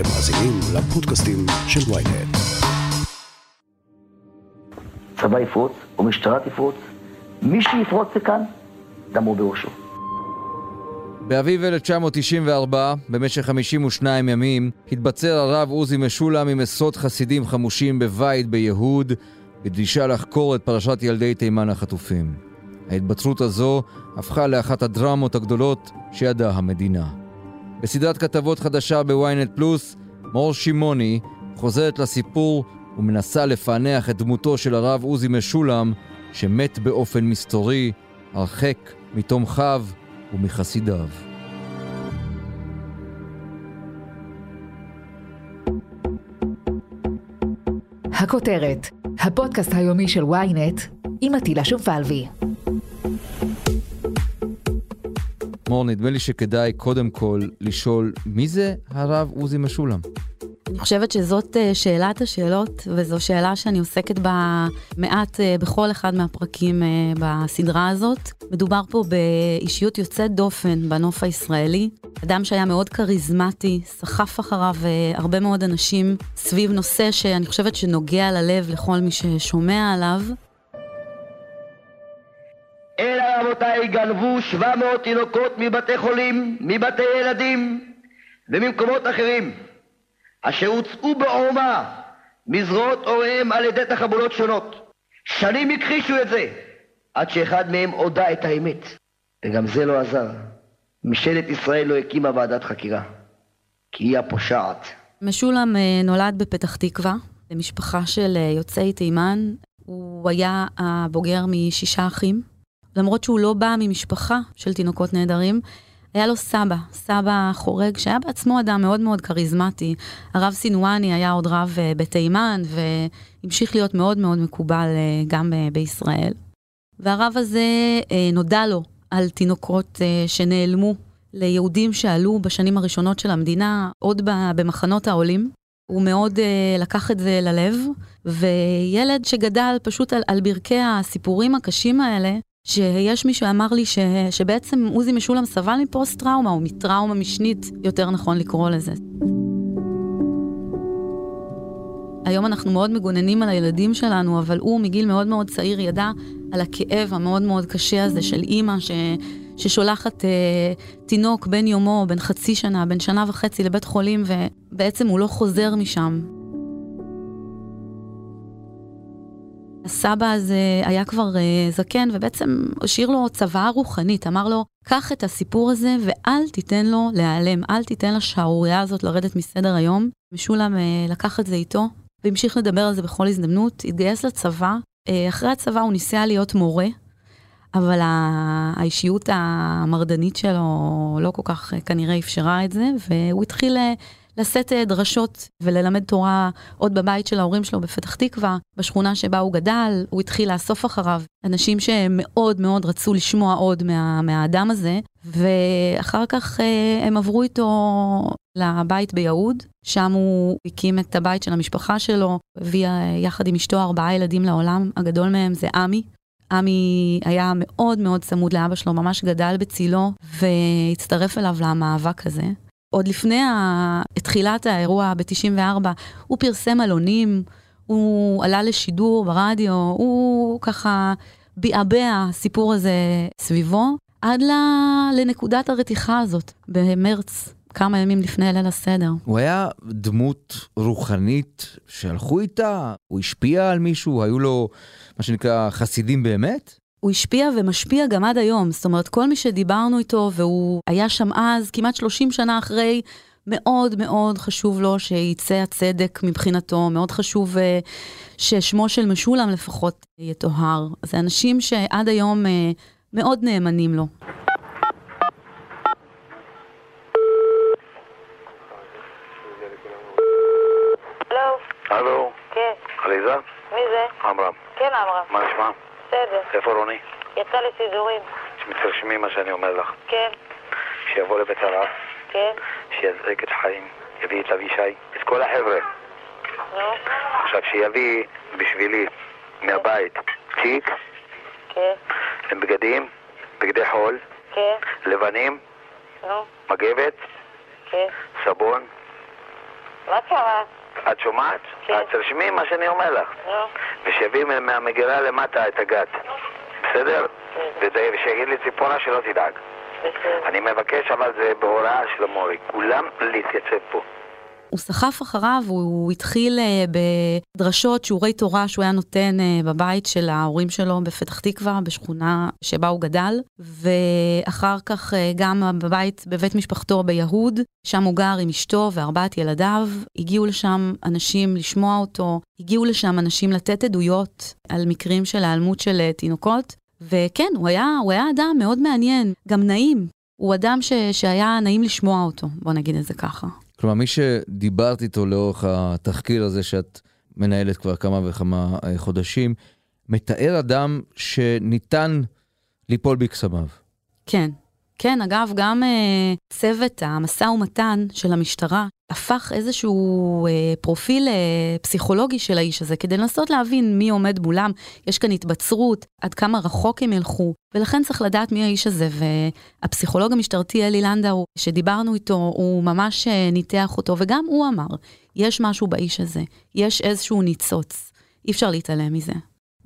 אתם מאזינים לפודקאסטים של ויינט. צבא יפרוץ, או משטרה תפרוץ, מי שיפרוץ לכאן, דמו בראשו. באביב 1994, במשך 52 ימים, התבצר הרב עוזי משולם עם עשרות חסידים חמושים בבית ביהוד, בדרישה לחקור את פרשת ילדי תימן החטופים. ההתבצרות הזו הפכה לאחת הדרמות הגדולות שידעה המדינה. בסדרת כתבות חדשה בוויינט פלוס, מאור שמעוני חוזרת לסיפור ומנסה לפענח את דמותו של הרב עוזי משולם, שמת באופן מסתורי, הרחק מתומכיו ומחסידיו. הכותרת, הפודקאסט היומי של ynet עם עטילה שומפלבי. מור, נדמה לי שכדאי קודם כל לשאול, מי זה הרב עוזי משולם? אני חושבת שזאת אה, שאלת השאלות, וזו שאלה שאני עוסקת בה מעט אה, בכל אחד מהפרקים אה, בסדרה הזאת. מדובר פה באישיות יוצאת דופן בנוף הישראלי, אדם שהיה מאוד כריזמטי, סחף אחריו הרבה מאוד אנשים סביב נושא שאני חושבת שנוגע ללב לכל מי ששומע עליו. רבותיי גנבו 700 תינוקות מבתי חולים, מבתי ילדים וממקומות אחרים. אשר הוצאו בעורמה מזרועות הוריהם על ידי תחבולות שונות. שנים הכחישו את זה, עד שאחד מהם הודה את האמת. וגם זה לא עזר. ממשלת ישראל לא הקימה ועדת חקירה, כי היא הפושעת. משולם אה, נולד בפתח תקווה, למשפחה של אה, יוצאי תימן. הוא היה הבוגר משישה אחים. למרות שהוא לא בא ממשפחה של תינוקות נהדרים, היה לו סבא, סבא חורג, שהיה בעצמו אדם מאוד מאוד כריזמטי. הרב סינואני היה עוד רב אה, בתימן, והמשיך להיות מאוד מאוד מקובל אה, גם אה, בישראל. והרב הזה, נודע לו על תינוקות שנעלמו ליהודים שעלו בשנים הראשונות של המדינה, עוד במחנות העולים. הוא מאוד uh, לקח את זה ללב, וילד שגדל פשוט על, על ברכי הסיפורים הקשים האלה, שיש מי שאמר לי ש, שבעצם עוזי משולם סבל מפוסט-טראומה, או מטראומה משנית, יותר נכון לקרוא לזה. היום אנחנו מאוד מגוננים על הילדים שלנו, אבל הוא מגיל מאוד מאוד צעיר ידע על הכאב המאוד מאוד קשה הזה של אימא ש... ששולחת אה, תינוק בן יומו, בן חצי שנה, בן שנה וחצי לבית חולים, ובעצם הוא לא חוזר משם. הסבא הזה היה כבר uh, זקן, ובעצם השאיר לו צוואה רוחנית, אמר לו, קח את הסיפור הזה ואל תיתן לו להיעלם, אל תיתן לשערורייה הזאת לרדת מסדר היום. משולם uh, לקח את זה איתו, והמשיך לדבר על זה בכל הזדמנות, התגייס לצבא. Uh, אחרי הצבא הוא ניסה להיות מורה, אבל האישיות המרדנית שלו לא כל כך כנראה אפשרה את זה, והוא התחיל לשאת אה, דרשות וללמד תורה עוד בבית של ההורים שלו בפתח תקווה, בשכונה שבה הוא גדל, הוא התחיל לאסוף אחריו אנשים שמאוד מאוד רצו לשמוע עוד מה, מהאדם הזה, ואחר כך אה, הם עברו איתו לבית ביהוד, שם הוא הקים את הבית של המשפחה שלו, הביא אה, יחד עם אשתו ארבעה ילדים לעולם, הגדול מהם זה עמי. עמי היה מאוד מאוד צמוד לאבא שלו, ממש גדל בצילו, והצטרף אליו למאבק הזה. עוד לפני תחילת האירוע ב-94, הוא פרסם עלונים, הוא עלה לשידור ברדיו, הוא ככה ביעבע הסיפור הזה סביבו, עד לנקודת הרתיחה הזאת במרץ. כמה ימים לפני ליל הסדר. הוא היה דמות רוחנית שהלכו איתה? הוא השפיע על מישהו? היו לו, מה שנקרא, חסידים באמת? הוא השפיע ומשפיע גם עד היום. זאת אומרת, כל מי שדיברנו איתו, והוא היה שם אז, כמעט 30 שנה אחרי, מאוד מאוד חשוב לו שיצא הצדק מבחינתו, מאוד חשוב uh, ששמו של משולם לפחות יטוהר. זה אנשים שעד היום uh, מאוד נאמנים לו. הלו. כן. עליזה? מי זה? עמרם. כן, עמרם. מה נשמע? בסדר. איפה רוני? יצא לסידורים. שמתרשמי מה שאני אומר לך. כן. שיבוא לבית הרב, כן. שיזעק את חיים, יביא את אבישי, את כל החבר'ה. נו. עכשיו, שיביא בשבילי מהבית צ'יק, כן. עם בגדים, בגדי חול, כן. לבנים, נו. מגבת, כן. סבון, מה קרה? את שומעת? כן. אז תרשמי מה שאני אומר לך. נו, ושיביא מה- מהמגירה למטה את הגת. בסדר? ודי- ושיגיד לי ציפורה שלא תדאג. בסדר. אני מבקש, אבל זה בהוראה של המורי. כולם להתייצב פה. הוא סחף אחריו, הוא התחיל אה, בדרשות, שיעורי תורה שהוא היה נותן אה, בבית של ההורים שלו בפתח תקווה, בשכונה שבה הוא גדל, ואחר כך אה, גם בבית, בבית משפחתו ביהוד, שם הוא גר עם אשתו וארבעת ילדיו. הגיעו לשם אנשים לשמוע אותו, הגיעו לשם אנשים לתת עדויות על מקרים של היעלמות של תינוקות, וכן, הוא היה, הוא היה אדם מאוד מעניין, גם נעים. הוא אדם ש, שהיה נעים לשמוע אותו, בוא נגיד את זה ככה. כלומר, מי שדיברת איתו לאורך התחקיר הזה שאת מנהלת כבר כמה וכמה אה, חודשים, מתאר אדם שניתן ליפול בקסמיו. כן. כן, אגב, גם אה, צוות המשא ומתן של המשטרה הפך איזשהו אה, פרופיל אה, פסיכולוגי של האיש הזה, כדי לנסות להבין מי עומד מולם. יש כאן התבצרות, עד כמה רחוק הם ילכו, ולכן צריך לדעת מי האיש הזה. והפסיכולוג המשטרתי אלי לנדאו, שדיברנו איתו, הוא ממש אה, ניתח אותו, וגם הוא אמר, יש משהו באיש הזה, יש איזשהו ניצוץ, אי אפשר להתעלם מזה.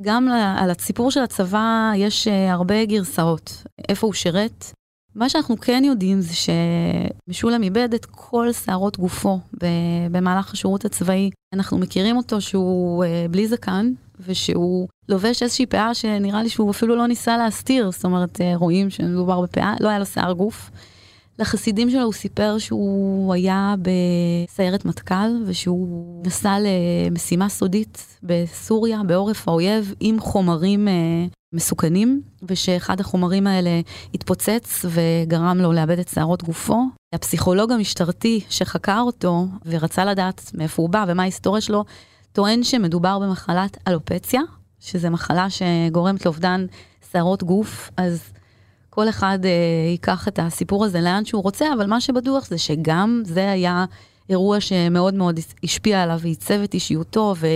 גם על הסיפור של הצבא יש אה, הרבה גרסאות. איפה הוא שירת? מה שאנחנו כן יודעים זה שמשולם איבד את כל שערות גופו במהלך השירות הצבאי. אנחנו מכירים אותו שהוא אה, בלי זקן, ושהוא לובש איזושהי פאה שנראה לי שהוא אפילו לא ניסה להסתיר, זאת אומרת, אה, רואים שמדובר בפאה, לא היה לו שיער גוף. לחסידים שלו הוא סיפר שהוא היה בסיירת מטכ"ל ושהוא נסע למשימה סודית בסוריה, בעורף האויב, עם חומרים אה, מסוכנים, ושאחד החומרים האלה התפוצץ וגרם לו לאבד את שערות גופו. הפסיכולוג המשטרתי שחקר אותו ורצה לדעת מאיפה הוא בא ומה ההיסטוריה שלו, טוען שמדובר במחלת אלופציה, שזה מחלה שגורמת לאובדן שערות גוף, אז כל אחד אה, ייקח את הסיפור הזה לאן שהוא רוצה, אבל מה שבטוח זה שגם זה היה אירוע שמאוד מאוד השפיע עליו ועיצב את אישיותו, ו,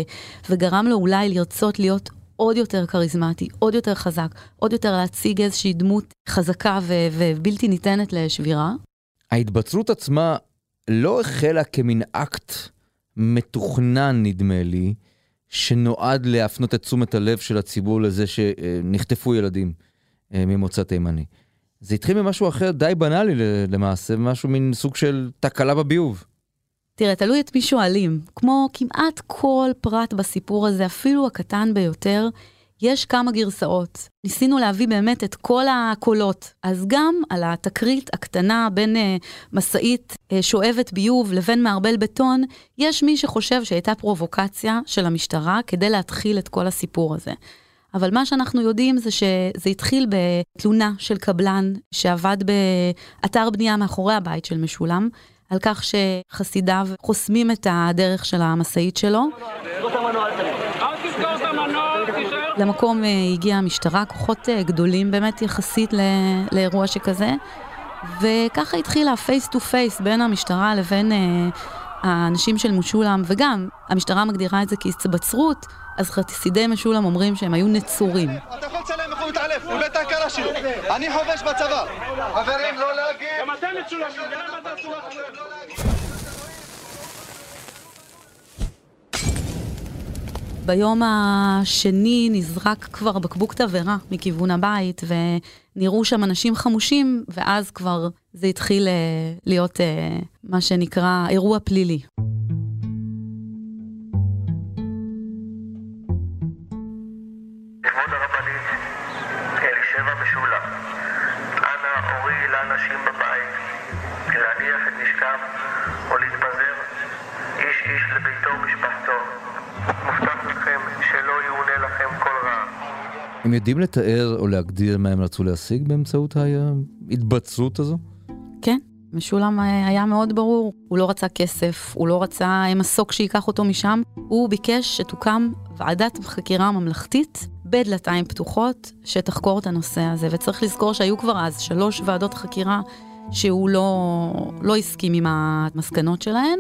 וגרם לו אולי לרצות להיות עוד יותר כריזמטי, עוד יותר חזק, עוד יותר להציג איזושהי דמות חזקה ו, ובלתי ניתנת לשבירה. ההתבצרות עצמה לא החלה כמין אקט מתוכנן, נדמה לי, שנועד להפנות את תשומת הלב של הציבור לזה שנחטפו ילדים אה, ממוצא תימני. זה התחיל ממשהו אחר די בנאלי למעשה, משהו מין סוג של תקלה בביוב. תראה, תלוי את מי שואלים. כמו כמעט כל פרט בסיפור הזה, אפילו הקטן ביותר, יש כמה גרסאות. ניסינו להביא באמת את כל הקולות. אז גם על התקרית הקטנה בין אה, משאית אה, שואבת ביוב לבין מערבל בטון, יש מי שחושב שהייתה פרובוקציה של המשטרה כדי להתחיל את כל הסיפור הזה. אבל מה שאנחנו יודעים זה שזה התחיל בתלונה של קבלן שעבד באתר בנייה מאחורי הבית של משולם, על כך שחסידיו חוסמים את הדרך של המשאית שלו. למקום אה, הגיעה המשטרה, כוחות אה, גדולים באמת יחסית לאירוע שכזה, וככה התחילה face to face בין המשטרה לבין אה, האנשים של משולם, וגם המשטרה מגדירה את זה כהתבצרות, אז חסידי משולם אומרים שהם היו נצורים. אתה יכול לצלם איך הוא מתעלף, הוא את ההכרה שלו. אני חובש בצבא. חברים, לא להגיב. גם אתם מצולמים, גם אתה מצולם. ביום השני נזרק כבר בקבוק תבערה מכיוון הבית, ונראו שם אנשים חמושים, ואז כבר זה התחיל אה, להיות אה, מה שנקרא אירוע פלילי. לכבוד הרבנית אלישבע משולם, אנא הורי לאנשים בבית להניח את נשקם או להתפזר, איש איש לביתו ומשפחתו. מובטח לכם שלא יאונה לכם כל רע. הם יודעים לתאר או להגדיר מה הם רצו להשיג באמצעות ההתבצרות הזו? משולם אה, היה מאוד ברור, הוא לא רצה כסף, הוא לא רצה מסוק שייקח אותו משם, הוא ביקש שתוקם ועדת חקירה ממלכתית בדלתיים פתוחות שתחקור את הנושא הזה, וצריך לזכור שהיו כבר אז שלוש ועדות חקירה שהוא לא, לא הסכים עם המסקנות שלהן,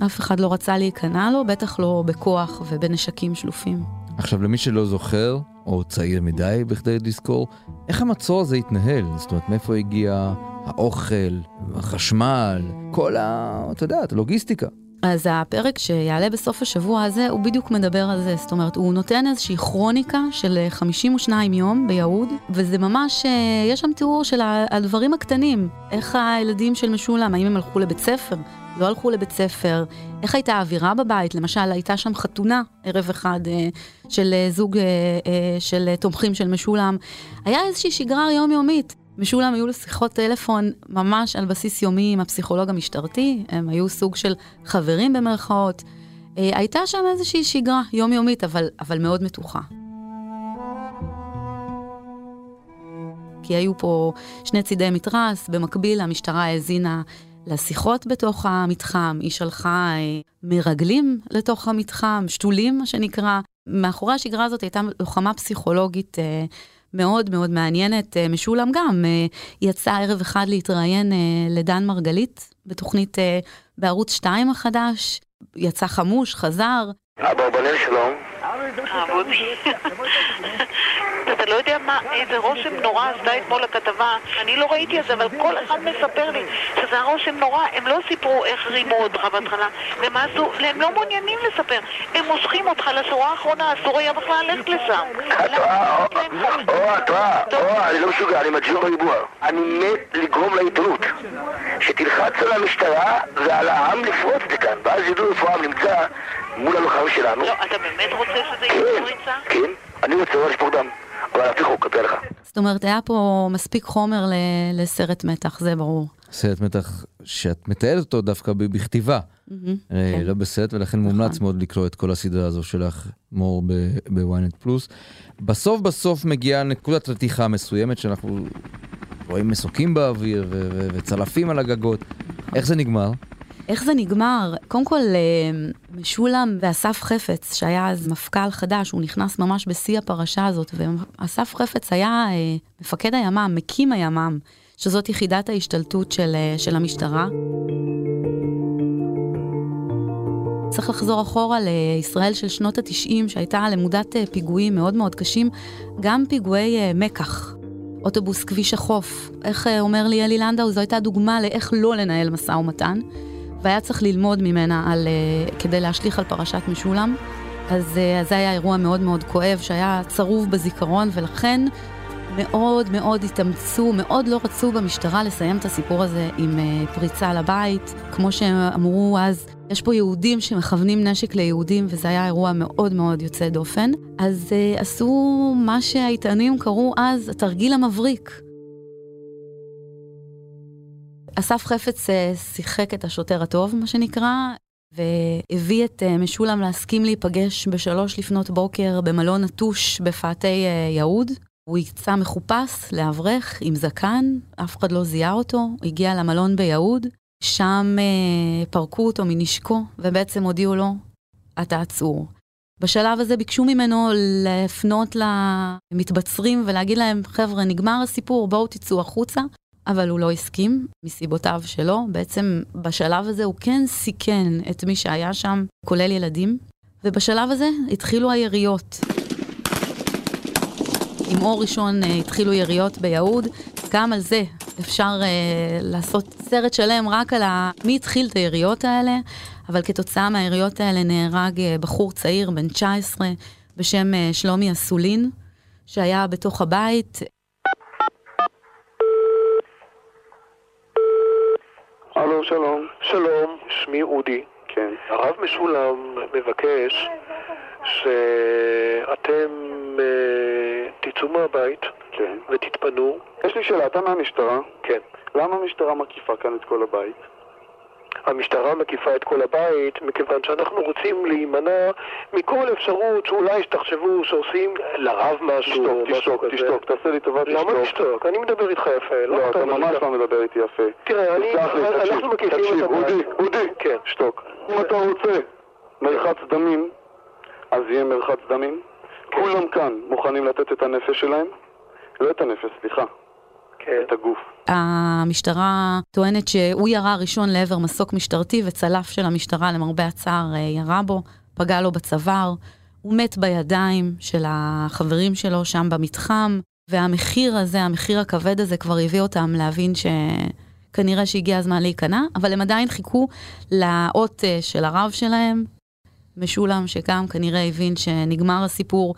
ואף אחד לא רצה להיכנע לו, בטח לא בכוח ובנשקים שלופים. עכשיו, למי שלא זוכר, או צעיר מדי בכדי לזכור, איך המצור הזה התנהל? זאת אומרת, מאיפה הגיע האוכל, החשמל, כל ה... אתה יודע, הלוגיסטיקה. אז הפרק שיעלה בסוף השבוע הזה, הוא בדיוק מדבר על זה. זאת אומרת, הוא נותן איזושהי כרוניקה של אה, 52 יום ביהוד, וזה ממש, אה, יש שם תיאור של הדברים הקטנים. איך הילדים של משולם, האם הם הלכו לבית ספר, לא הלכו לבית ספר, איך הייתה האווירה בבית, למשל, הייתה שם חתונה ערב אחד אה, של אה, זוג אה, אה, של אה, תומכים של משולם. היה איזושהי שגרה יומיומית. משולם היו לו שיחות טלפון ממש על בסיס יומי עם הפסיכולוג המשטרתי, הם היו סוג של חברים במרכאות. אה, הייתה שם איזושהי שגרה יומיומית, אבל, אבל מאוד מתוחה. כי היו פה שני צידי מתרס, במקביל המשטרה האזינה לשיחות בתוך המתחם, היא שלחה אה, מרגלים לתוך המתחם, שתולים מה שנקרא. מאחורי השגרה הזאת הייתה לוחמה פסיכולוגית אה, מאוד מאוד מעניינת. אה, משולם גם אה, יצא ערב אחד להתראיין אה, לדן מרגלית בתוכנית בערוץ 2 החדש, יצא חמוש, חזר. אברבנאל שלום. אתה לא יודע מה, איזה רושם נורא עשתה אתמול הכתבה. אני לא ראיתי את זה, אבל כל אחד מספר לי שזה היה רושם נורא. הם לא סיפרו איך רימו אותך בהתחלה, ומה עשו, הם לא מעוניינים לספר. הם מושכים אותך לשורה האחרונה, אסור היה בכלל ללכת לשם. את רואה, או, את רואה, או, אני לא משוגע, אני מג'ור בריבוע. אני מת לגרום לעיתונות שתלחץ על המשטרה ועל העם לפרוץ את זה כאן, ואז ידעו איפה העם נמצא מול הלוחמים שלנו. לא, אתה באמת רוצה שזה כן, יהיה פריצה? כן, אני רוצה לשפוך דם, אבל חוק, כפי לך. זאת אומרת, היה פה מספיק חומר ל- לסרט מתח, זה ברור. סרט מתח שאת מתעדת אותו דווקא ב- בכתיבה, אה, כן. לא בסרט, ולכן מומלץ מאוד לקרוא את כל הסדרה הזו שלך, מור בוויינט פלוס. בסוף בסוף מגיעה נקודת רתיחה מסוימת שאנחנו רואים מסוקים באוויר ו- ו- וצלפים על הגגות. איך זה נגמר? איך זה נגמר? קודם כל, אה, משולם ואסף חפץ, שהיה אז מפכ"ל חדש, הוא נכנס ממש בשיא הפרשה הזאת, ואסף חפץ היה אה, מפקד הימ"מ, מקים הימ"מ, שזאת יחידת ההשתלטות של, אה, של המשטרה. צריך לחזור אחורה לישראל של שנות התשעים, שהייתה למודת פיגועים מאוד מאוד קשים, גם פיגועי מקח. אוטובוס כביש החוף, איך אומר לי אלי לנדאו, זו הייתה דוגמה לאיך לא לנהל משא ומתן, והיה צריך ללמוד ממנה על, אה, כדי להשליך על פרשת משולם. אז, אז זה היה אירוע מאוד מאוד כואב, שהיה צרוב בזיכרון, ולכן מאוד מאוד התאמצו, מאוד לא רצו במשטרה לסיים את הסיפור הזה עם uh, פריצה לבית. כמו שהם אמרו אז, יש פה יהודים שמכוונים נשק ליהודים, וזה היה אירוע מאוד מאוד יוצא דופן. אז uh, עשו מה שהעיתונים קראו אז התרגיל המבריק. אסף חפץ uh, שיחק את השוטר הטוב, מה שנקרא, והביא את uh, משולם להסכים להיפגש בשלוש לפנות בוקר במלון נטוש בפאתי uh, יהוד. הוא יצא מחופש לאברך עם זקן, אף אחד לא זיהה אותו, הגיע למלון ביהוד, שם אה, פרקו אותו מנשקו, ובעצם הודיעו לו, אתה עצור. בשלב הזה ביקשו ממנו לפנות למתבצרים ולהגיד להם, חבר'ה, נגמר הסיפור, בואו תצאו החוצה, אבל הוא לא הסכים, מסיבותיו שלו. בעצם בשלב הזה הוא כן סיכן את מי שהיה שם, כולל ילדים, ובשלב הזה התחילו היריות. עם אור ראשון uh, התחילו יריות ביהוד, גם על זה אפשר uh, לעשות סרט שלם רק על ה... מי התחיל את היריות האלה, אבל כתוצאה מהיריות האלה נהרג uh, בחור צעיר בן 19 בשם uh, שלומי אסולין, שהיה בתוך הבית. הלו, שלום. שלום, שמי אודי. כן. הרב משולם מבקש שאתם אה, תצאו מהבית כן. ותתפנו. יש לי שאלה, אתה מהמשטרה? כן. למה המשטרה מקיפה כאן את כל הבית? המשטרה מקיפה את כל הבית מכיוון שאנחנו רוצים להימנע מכל אפשרות שאולי תחשבו שעושים לרב משהו או תשתוק, משהו תשתוק, כזה. תשתוק, תעשה לי טובה, תשתוק. למה תשתוק? אני מדבר איתך יפה. לא, אתה אומר לי ממש. לא מדבר איתי יפה. תראה, אני- אנחנו תקשיב, מקיפים תקשיב, את הבית. אודי, אודי, כן. שתוק. אם אתה רוצה מרחץ דמים, אז יהיה מרחץ דמים. כולם כאן מוכנים לתת את הנפש שלהם, לא את הנפש, סליחה, כן. את הגוף. המשטרה טוענת שהוא ירה ראשון לעבר מסוק משטרתי וצלף של המשטרה למרבה הצער אה, ירה בו, פגע לו בצוואר, הוא מת בידיים של החברים שלו שם במתחם, והמחיר הזה, המחיר הכבד הזה כבר הביא אותם להבין כנראה שהגיע הזמן להיכנע, אבל הם עדיין חיכו לאות אה, של הרב שלהם, משולם, שגם כנראה הבין שנגמר הסיפור.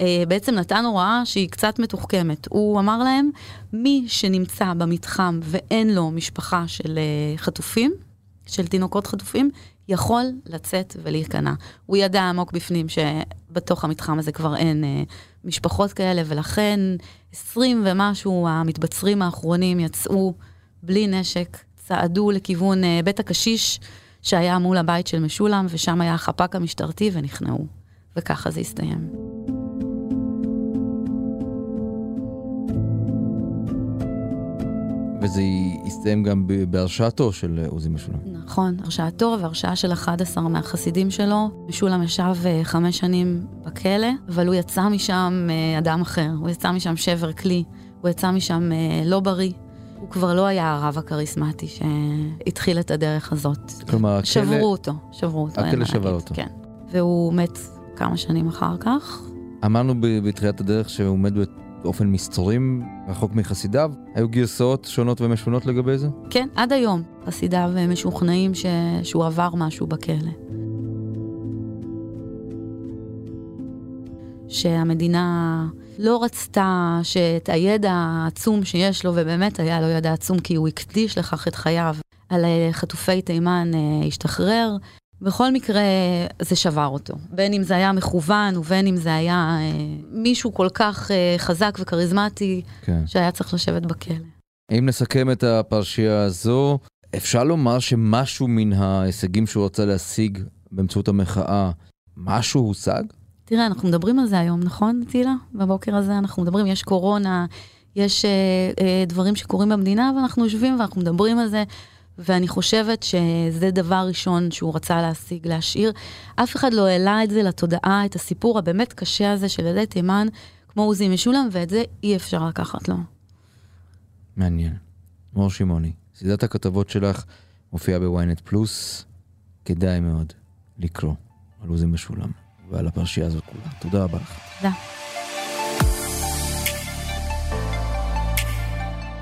אה, בעצם נתן הוראה שהיא קצת מתוחכמת. הוא אמר להם, מי שנמצא במתחם ואין לו משפחה של אה, חטופים, של תינוקות חטופים, יכול לצאת ולהיכנע. הוא ידע עמוק בפנים שבתוך המתחם הזה כבר אין אה, משפחות כאלה, ולכן 20 ומשהו המתבצרים האחרונים יצאו בלי נשק, צעדו לכיוון אה, בית הקשיש שהיה מול הבית של משולם, ושם היה החפ"ק המשטרתי ונכנעו. וככה זה הסתיים. וזה הסתיים גם בהרשעתו של אה, עוזי משולם. נכון, הרשעתו והרשעה של 11 מהחסידים שלו. משולם ישב אה, חמש שנים בכלא, אבל הוא יצא משם אה, אדם אחר. הוא יצא משם שבר כלי, הוא יצא משם לא בריא. הוא כבר לא היה הרב הכריסמטי שהתחיל את הדרך הזאת. כלומר, הכלא... שברו אותו, שברו אותו. הכלא שבר אותו. כן. והוא מת כמה שנים אחר כך. אמרנו בתחילת הדרך שהוא מת באופן מסתורים, רחוק מחסידיו? היו גרסאות שונות ומשונות לגבי זה? כן, עד היום חסידיו משוכנעים ש... שהוא עבר משהו בכלא. שהמדינה לא רצתה שאת הידע העצום שיש לו, ובאמת היה לו ידע עצום כי הוא הקדיש לכך את חייו, על חטופי תימן אה, השתחרר, בכל מקרה, זה שבר אותו. בין אם זה היה מכוון ובין אם זה היה אה, מישהו כל כך אה, חזק וכריזמטי, כן. שהיה צריך לשבת בכלא. אם נסכם את הפרשייה הזו, אפשר לומר שמשהו מן ההישגים שהוא רצה להשיג באמצעות המחאה, משהו הושג? תראה, אנחנו מדברים על זה היום, נכון, טילה? בבוקר הזה אנחנו מדברים, יש קורונה, יש אה, אה, דברים שקורים במדינה, ואנחנו יושבים ואנחנו מדברים על זה. ואני חושבת שזה דבר ראשון שהוא רצה להשיג, להשאיר. אף אחד לא העלה את זה לתודעה, את הסיפור הבאמת קשה הזה של ילדי תימן, כמו עוזי משולם, ואת זה אי אפשר לקחת לו. מעניין. מור שמעוני, סדרת הכתבות שלך מופיעה בוויינט פלוס, כדאי מאוד לקרוא על עוזי משולם ועל הפרשייה הזאת כולה. תודה רבה לך. תודה.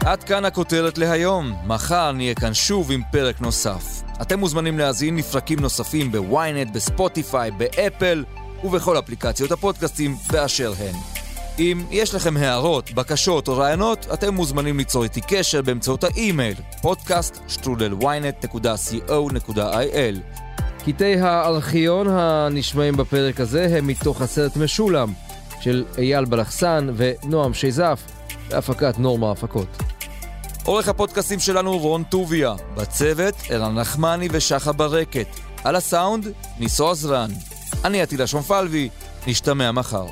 עד כאן הכותרת להיום. מחר נהיה כאן שוב עם פרק נוסף. אתם מוזמנים להזין לפרקים נוספים בוויינט, בספוטיפיי, באפל ובכל אפליקציות הפודקאסטים באשר הן. אם יש לכם הערות, בקשות או רעיונות, אתם מוזמנים ליצור איתי קשר באמצעות האימייל podcaststrudelynet.co.il קטעי הארכיון הנשמעים בפרק הזה הם מתוך הסרט משולם של אייל בלחסן ונועם שייזף בהפקת נורמה הפקות. עורך הפודקאסים שלנו רון טוביה, בצוות ערן נחמני ושחה ברקת, על הסאונד ניסו עזרן. אני עטילה שומפלבי, נשתמע מחר.